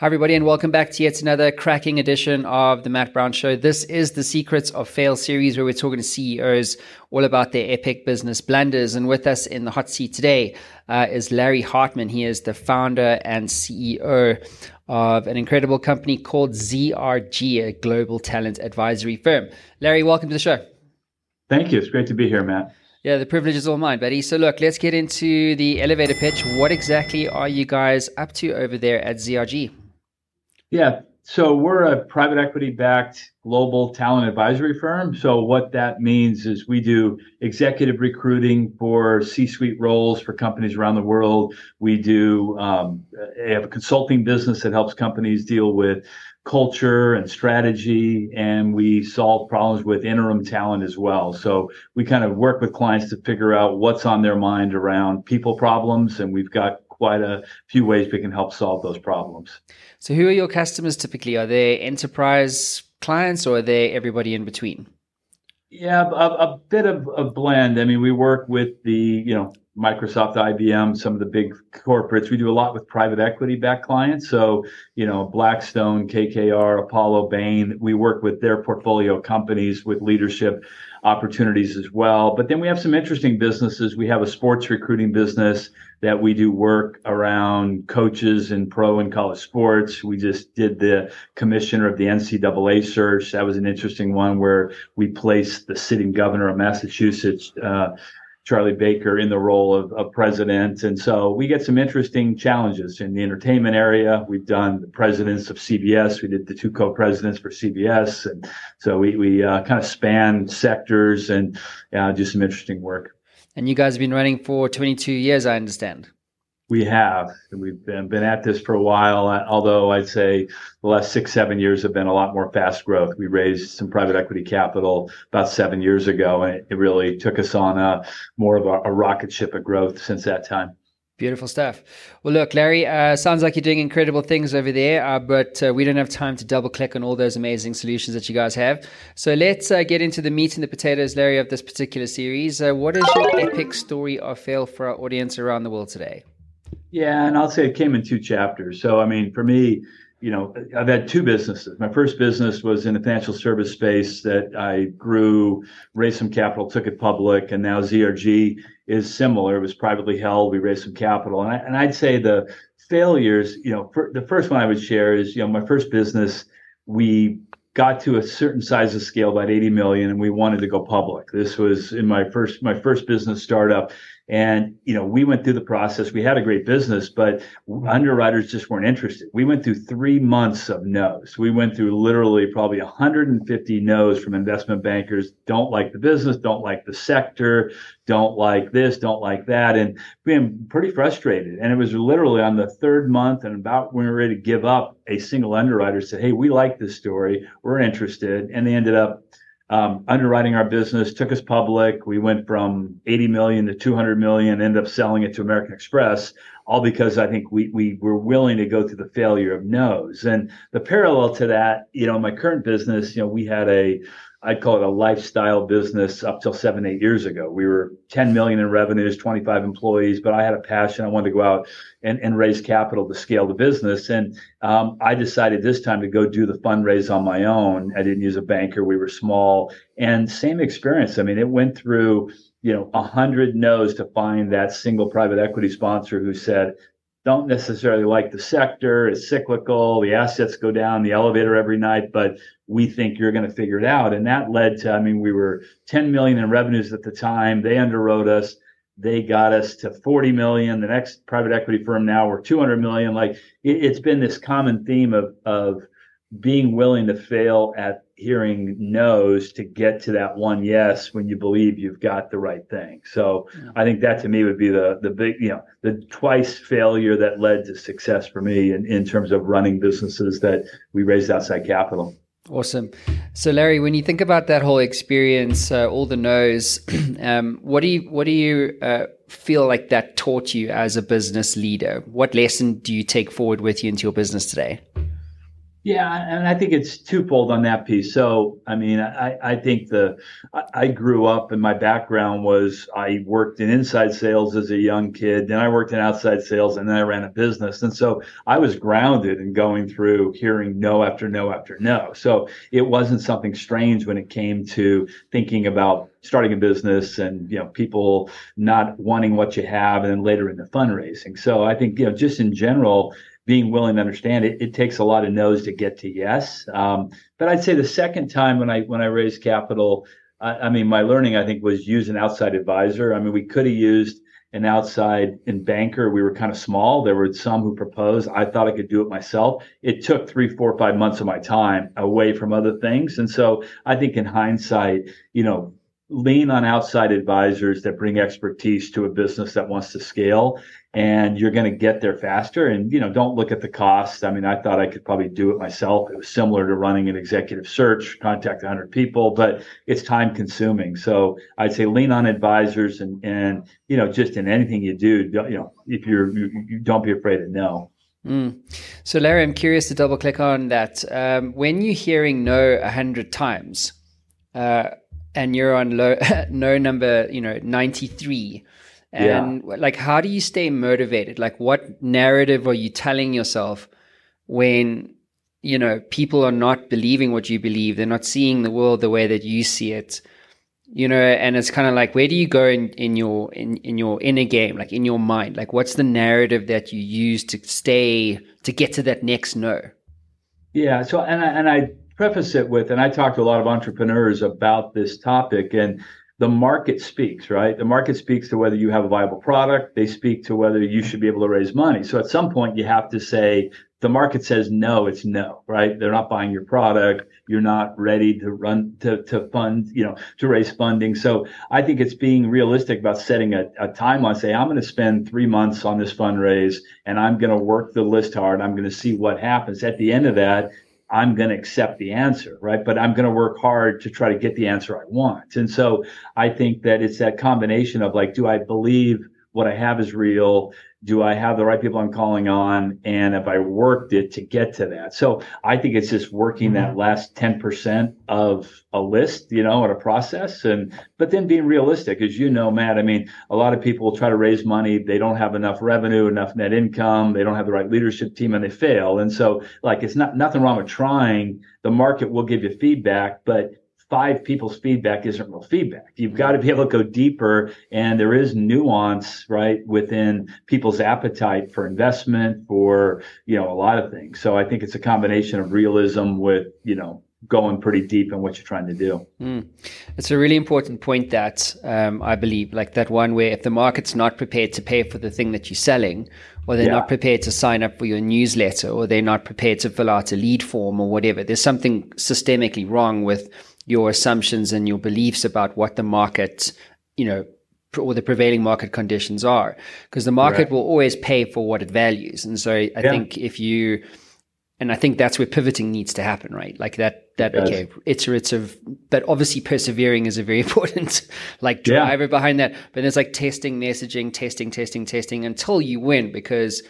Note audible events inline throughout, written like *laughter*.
Hi, everybody, and welcome back to yet another cracking edition of the Matt Brown Show. This is the Secrets of Fail series where we're talking to CEOs all about their epic business blunders. And with us in the hot seat today uh, is Larry Hartmann. He is the founder and CEO of an incredible company called ZRG, a global talent advisory firm. Larry, welcome to the show. Thank you. It's great to be here, Matt. Yeah, the privilege is all mine, buddy. So, look, let's get into the elevator pitch. What exactly are you guys up to over there at ZRG? Yeah. So we're a private equity backed global talent advisory firm. So what that means is we do executive recruiting for C-suite roles for companies around the world. We do um, have a consulting business that helps companies deal with culture and strategy, and we solve problems with interim talent as well. So we kind of work with clients to figure out what's on their mind around people problems, and we've got quite a few ways we can help solve those problems. So, who are your customers typically? Are they enterprise clients or are they everybody in between? Yeah, a, a bit of a blend. I mean, we work with the, you know, Microsoft, IBM, some of the big corporates. We do a lot with private equity backed clients. So, you know, Blackstone, KKR, Apollo, Bain, we work with their portfolio companies with leadership opportunities as well. But then we have some interesting businesses. We have a sports recruiting business that we do work around coaches in pro and college sports. We just did the commissioner of the NCAA search. That was an interesting one where we placed the sitting governor of Massachusetts, uh, Charlie Baker in the role of, of, president. And so we get some interesting challenges in the entertainment area. We've done the presidents of CBS. We did the two co-presidents for CBS. And so we, we uh, kind of span sectors and uh, do some interesting work. And you guys have been running for 22 years, I understand. We have. And We've been, been at this for a while, although I'd say the last six, seven years have been a lot more fast growth. We raised some private equity capital about seven years ago, and it, it really took us on a more of a, a rocket ship of growth since that time. Beautiful stuff. Well, look, Larry, uh, sounds like you're doing incredible things over there, uh, but uh, we don't have time to double click on all those amazing solutions that you guys have. So let's uh, get into the meat and the potatoes, Larry, of this particular series. Uh, what is your epic story of fail for our audience around the world today? Yeah, and I'll say it came in two chapters. So, I mean, for me, you know, I've had two businesses. My first business was in the financial service space that I grew, raised some capital, took it public, and now ZRG is similar. It was privately held. We raised some capital, and, I, and I'd say the failures. You know, the first one I would share is you know my first business. We got to a certain size of scale, about 80 million, and we wanted to go public. This was in my first my first business startup, and, you know, we went through the process. We had a great business, but underwriters just weren't interested. We went through three months of no's. We went through literally probably 150 no's from investment bankers. Don't like the business, don't like the sector, don't like this, don't like that. And being pretty frustrated. And it was literally on the third month and about when we were ready to give up, a single underwriter said, Hey, we like this story. We're interested. And they ended up um, underwriting our business, took us public. We went from 80 million to 200 million, ended up selling it to American Express, all because I think we, we were willing to go through the failure of no's. And the parallel to that, you know, my current business, you know, we had a, I'd call it a lifestyle business up till seven, eight years ago. We were 10 million in revenues, 25 employees, but I had a passion. I wanted to go out and, and raise capital to scale the business. And um, I decided this time to go do the fundraise on my own. I didn't use a banker. We were small and same experience. I mean, it went through, you know, a hundred no's to find that single private equity sponsor who said, don't necessarily like the sector. It's cyclical. The assets go down the elevator every night, but we think you're going to figure it out. And that led to, I mean, we were 10 million in revenues at the time. They underwrote us. They got us to 40 million. The next private equity firm now we're 200 million. Like it, has been this common theme of, of being willing to fail at hearing no's to get to that one yes when you believe you've got the right thing. So yeah. I think that to me would be the the big you know the twice failure that led to success for me in, in terms of running businesses that we raised outside capital. Awesome. So Larry, when you think about that whole experience, uh, all the no's, *clears throat* um, what do you what do you uh, feel like that taught you as a business leader? What lesson do you take forward with you into your business today? Yeah, and I think it's twofold on that piece. So, I mean, I, I think the I grew up and my background was I worked in inside sales as a young kid, then I worked in outside sales, and then I ran a business. And so I was grounded in going through hearing no after no after no. So it wasn't something strange when it came to thinking about starting a business and you know people not wanting what you have and then later in the fundraising. So I think you know just in general being willing to understand it, it takes a lot of no's to get to yes. Um, but I'd say the second time when I when I raised capital, I, I, mean, my learning I think was use an outside advisor. I mean, we could have used an outside in banker. We were kind of small. There were some who proposed. I thought I could do it myself. It took three, four, five months of my time away from other things. And so I think in hindsight, you know, lean on outside advisors that bring expertise to a business that wants to scale and you're going to get there faster. And you know don't look at the cost. I mean i thought i could probably do it myself. It was similar to running an executive search contact 100 people but it's time consuming. So i'd say lean on advisors and and you know just in anything you do you know if you're you, you don't be afraid of no. Mm. So, Larry, I'm curious to double click on that. Um, when you're hearing no a hundred times, uh, and you're on low, *laughs* no number, you know, 93. And yeah. like, how do you stay motivated? Like, what narrative are you telling yourself when, you know, people are not believing what you believe? They're not seeing the world the way that you see it, you know, and it's kind of like, where do you go in, in your, in, in your inner game, like in your mind? Like, what's the narrative that you use to stay, to get to that next no? Yeah. So, and I, and I, preface it with, and I talk to a lot of entrepreneurs about this topic, and the market speaks, right? The market speaks to whether you have a viable product. They speak to whether you should be able to raise money. So at some point, you have to say, the market says no, it's no, right? They're not buying your product. You're not ready to run to, to fund, you know, to raise funding. So I think it's being realistic about setting a, a timeline. Say, I'm going to spend three months on this fundraise and I'm going to work the list hard. I'm going to see what happens. At the end of that, I'm going to accept the answer, right? But I'm going to work hard to try to get the answer I want. And so I think that it's that combination of like, do I believe what I have is real? do I have the right people I'm calling on? And have I worked it to get to that? So I think it's just working that mm-hmm. last 10% of a list, you know, and a process. And, but then being realistic, as you know, Matt, I mean, a lot of people try to raise money. They don't have enough revenue, enough net income. They don't have the right leadership team and they fail. And so like, it's not nothing wrong with trying. The market will give you feedback, but five people's feedback isn't real feedback. You've got to be able to go deeper, and there is nuance, right, within people's appetite for investment, for you know, a lot of things. So I think it's a combination of realism with you know going pretty deep in what you're trying to do. Mm. It's a really important point that um, I believe, like that one where if the market's not prepared to pay for the thing that you're selling, or they're yeah. not prepared to sign up for your newsletter, or they're not prepared to fill out a lead form or whatever, there's something systemically wrong with your assumptions and your beliefs about what the market, you know, or the prevailing market conditions are, because the market right. will always pay for what it values. And so I yeah. think if you, and I think that's where pivoting needs to happen, right? Like that, that, it okay, iterative, but obviously persevering is a very *laughs* important like driver yeah. behind that. But it's like testing, messaging, testing, testing, testing until you win, because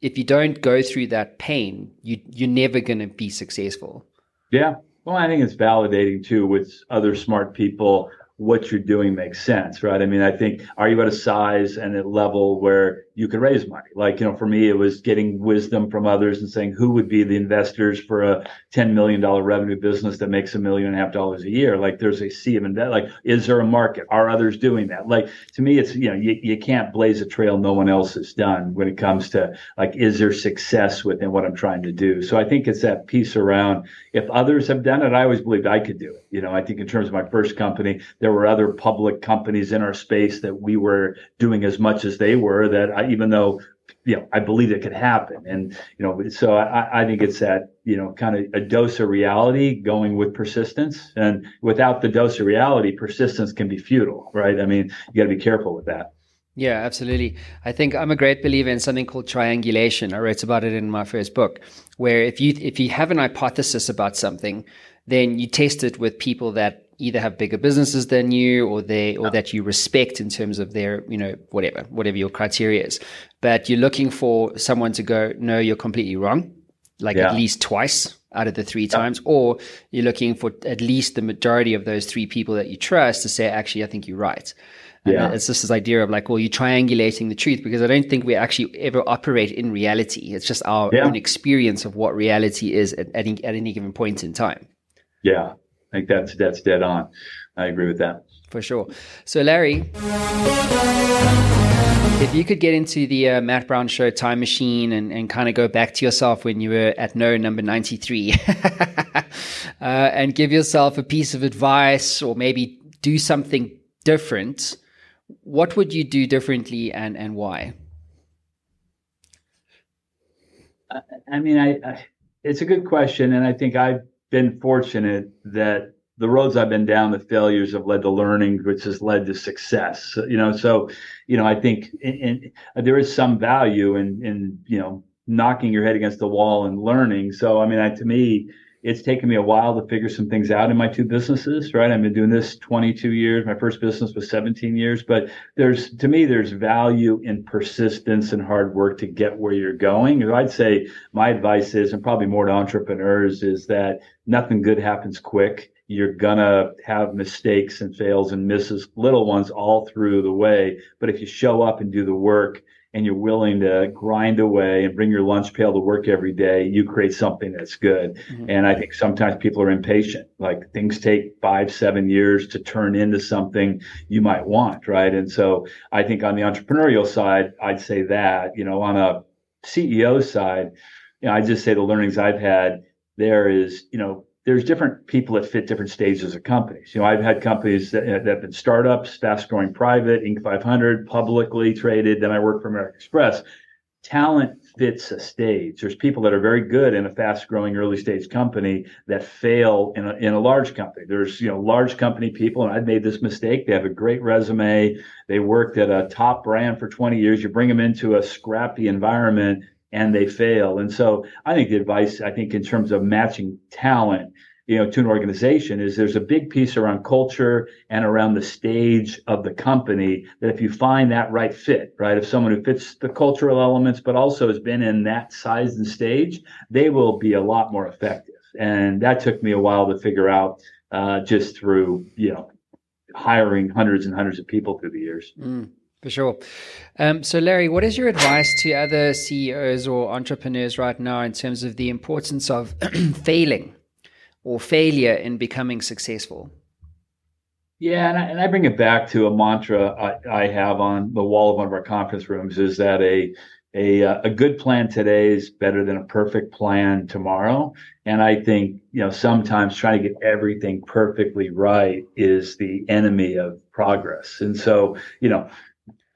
if you don't go through that pain, you, you're never going to be successful. Yeah. Well, I think it's validating too with other smart people what you're doing makes sense, right? I mean, I think are you at a size and a level where you could raise money? Like, you know, for me, it was getting wisdom from others and saying who would be the investors for a $10 million revenue business that makes a million and a half dollars a year. Like, there's a sea of invest. Like, is there a market? Are others doing that? Like, to me, it's you know, you, you can't blaze a trail no one else has done when it comes to like, is there success within what I'm trying to do? So I think it's that piece around if others have done it, I always believed I could do it. You know, I think in terms of my first company there were other public companies in our space that we were doing as much as they were that I, even though you know, I believe it could happen. And, you know, so I, I think it's that, you know, kind of a dose of reality going with persistence. And without the dose of reality, persistence can be futile, right? I mean, you got to be careful with that. Yeah, absolutely. I think I'm a great believer in something called triangulation. I wrote about it in my first book, where if you if you have an hypothesis about something, then you test it with people that either have bigger businesses than you or they or that you respect in terms of their you know whatever whatever your criteria is but you're looking for someone to go no you're completely wrong like yeah. at least twice out of the three times, or you're looking for at least the majority of those three people that you trust to say, actually, I think you're right. And yeah. it's just this idea of like, well, you're triangulating the truth because I don't think we actually ever operate in reality. It's just our yeah. own experience of what reality is at, any, at any given point in time. Yeah, think that's that's dead on. I agree with that for sure. So, Larry, if you could get into the uh, Matt Brown Show time machine and, and kind of go back to yourself when you were at no number 93 *laughs* uh, and give yourself a piece of advice or maybe do something different, what would you do differently and, and why? I mean, I, I, it's a good question, and I think I've been fortunate that the roads I've been down, the failures have led to learning, which has led to success. So, You know, so you know, I think in, in, uh, there is some value in in you know knocking your head against the wall and learning. So I mean, I, to me, it's taken me a while to figure some things out in my two businesses, right? I've been doing this 22 years. My first business was 17 years, but there's, to me, there's value in persistence and hard work to get where you're going. And I'd say my advice is, and probably more to entrepreneurs, is that nothing good happens quick. You're gonna have mistakes and fails and misses, little ones all through the way. But if you show up and do the work, and you're willing to grind away and bring your lunch pail to work every day, you create something that's good. Mm-hmm. And I think sometimes people are impatient. Like things take five, seven years to turn into something you might want, right? And so I think on the entrepreneurial side, I'd say that, you know, on a CEO side, you know, I just say the learnings I've had there is, you know, there's different people that fit different stages of companies. You know, I've had companies that, that have been startups, fast growing private, Inc. 500, publicly traded. Then I work for American Express. Talent fits a stage. There's people that are very good in a fast growing early stage company that fail in a, in a large company. There's, you know, large company people, and I've made this mistake. They have a great resume. They worked at a top brand for 20 years. You bring them into a scrappy environment and they fail. And so I think the advice, I think in terms of matching talent, you know, to an organization is there's a big piece around culture and around the stage of the company that if you find that right fit, right, if someone who fits the cultural elements, but also has been in that size and stage, they will be a lot more effective. And that took me a while to figure out uh, just through, you know, hiring hundreds and hundreds of people through the years. Mm. For sure. Um, so, Larry, what is your advice to other CEOs or entrepreneurs right now in terms of the importance of *clears throat* failing or failure in becoming successful? Yeah, and I, and I bring it back to a mantra I, I, have on the wall of one of our conference rooms: is that a a a good plan today is better than a perfect plan tomorrow. And I think you know sometimes trying to get everything perfectly right is the enemy of progress. And so you know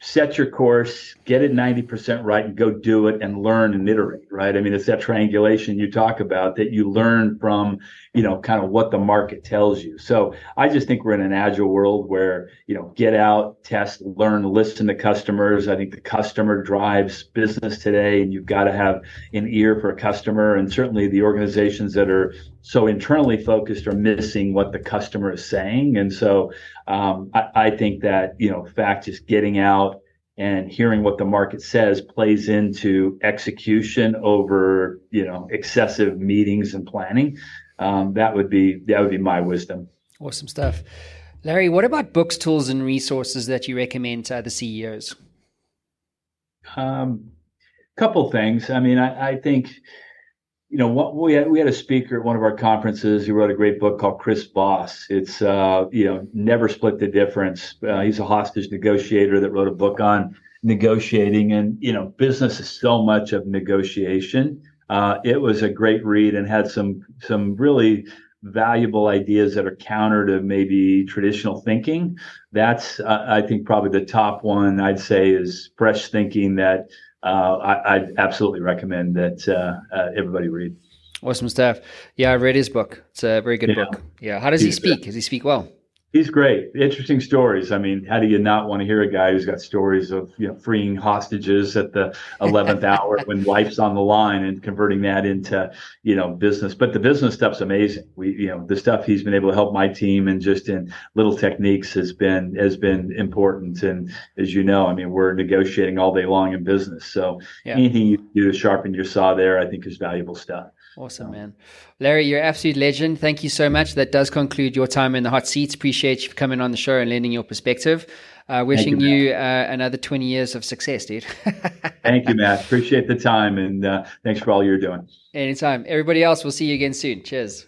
set your course, get it 90% right and go do it and learn and iterate, right? I mean, it's that triangulation you talk about that you learn from, you know, kind of what the market tells you. So I just think we're in an agile world where, you know, get out, test, learn, listen to customers. I think the customer drives business today and you've got to have an ear for a customer. And certainly the organizations that are so internally focused are missing what the customer is saying. And so um, I, I, think that, you know, fact just getting out and hearing what the market says plays into execution over, you know, excessive meetings and planning. Um, that would be that would be my wisdom. Awesome stuff. Larry, what about books, tools, and resources that you recommend to other CEOs? Um, couple things. I mean, I, I think you know, what we had, we had a speaker at one of our conferences He wrote a great book called Chris Voss. It's, uh, you know, never split the difference. Uh, he's a hostage negotiator that wrote a book on negotiating and, you know, business is so much of negotiation. Uh, it was a great read and had some, some really valuable ideas that are counter to maybe traditional thinking. That's, uh, I think, probably the top one I'd say is fresh thinking that, uh, I, I absolutely recommend that uh, uh, everybody read. Awesome stuff. Yeah, I read his book. It's a very good yeah. book. Yeah. How does he speak? Does he speak well? He's great. Interesting stories. I mean, how do you not want to hear a guy who's got stories of you know freeing hostages at the *laughs* eleventh hour when life's on the line and converting that into you know business? But the business stuff's amazing. We you know the stuff he's been able to help my team and just in little techniques has been has been important. And as you know, I mean, we're negotiating all day long in business. So yeah. anything you do to sharpen your saw there, I think is valuable stuff. Awesome, man. Larry, you're an absolute legend. Thank you so much. That does conclude your time in the hot seats. Appreciate you coming on the show and lending your perspective. Uh, wishing you, you uh, another 20 years of success, dude. *laughs* Thank you, Matt. Appreciate the time and uh, thanks for all you're doing. Anytime. Everybody else, we'll see you again soon. Cheers.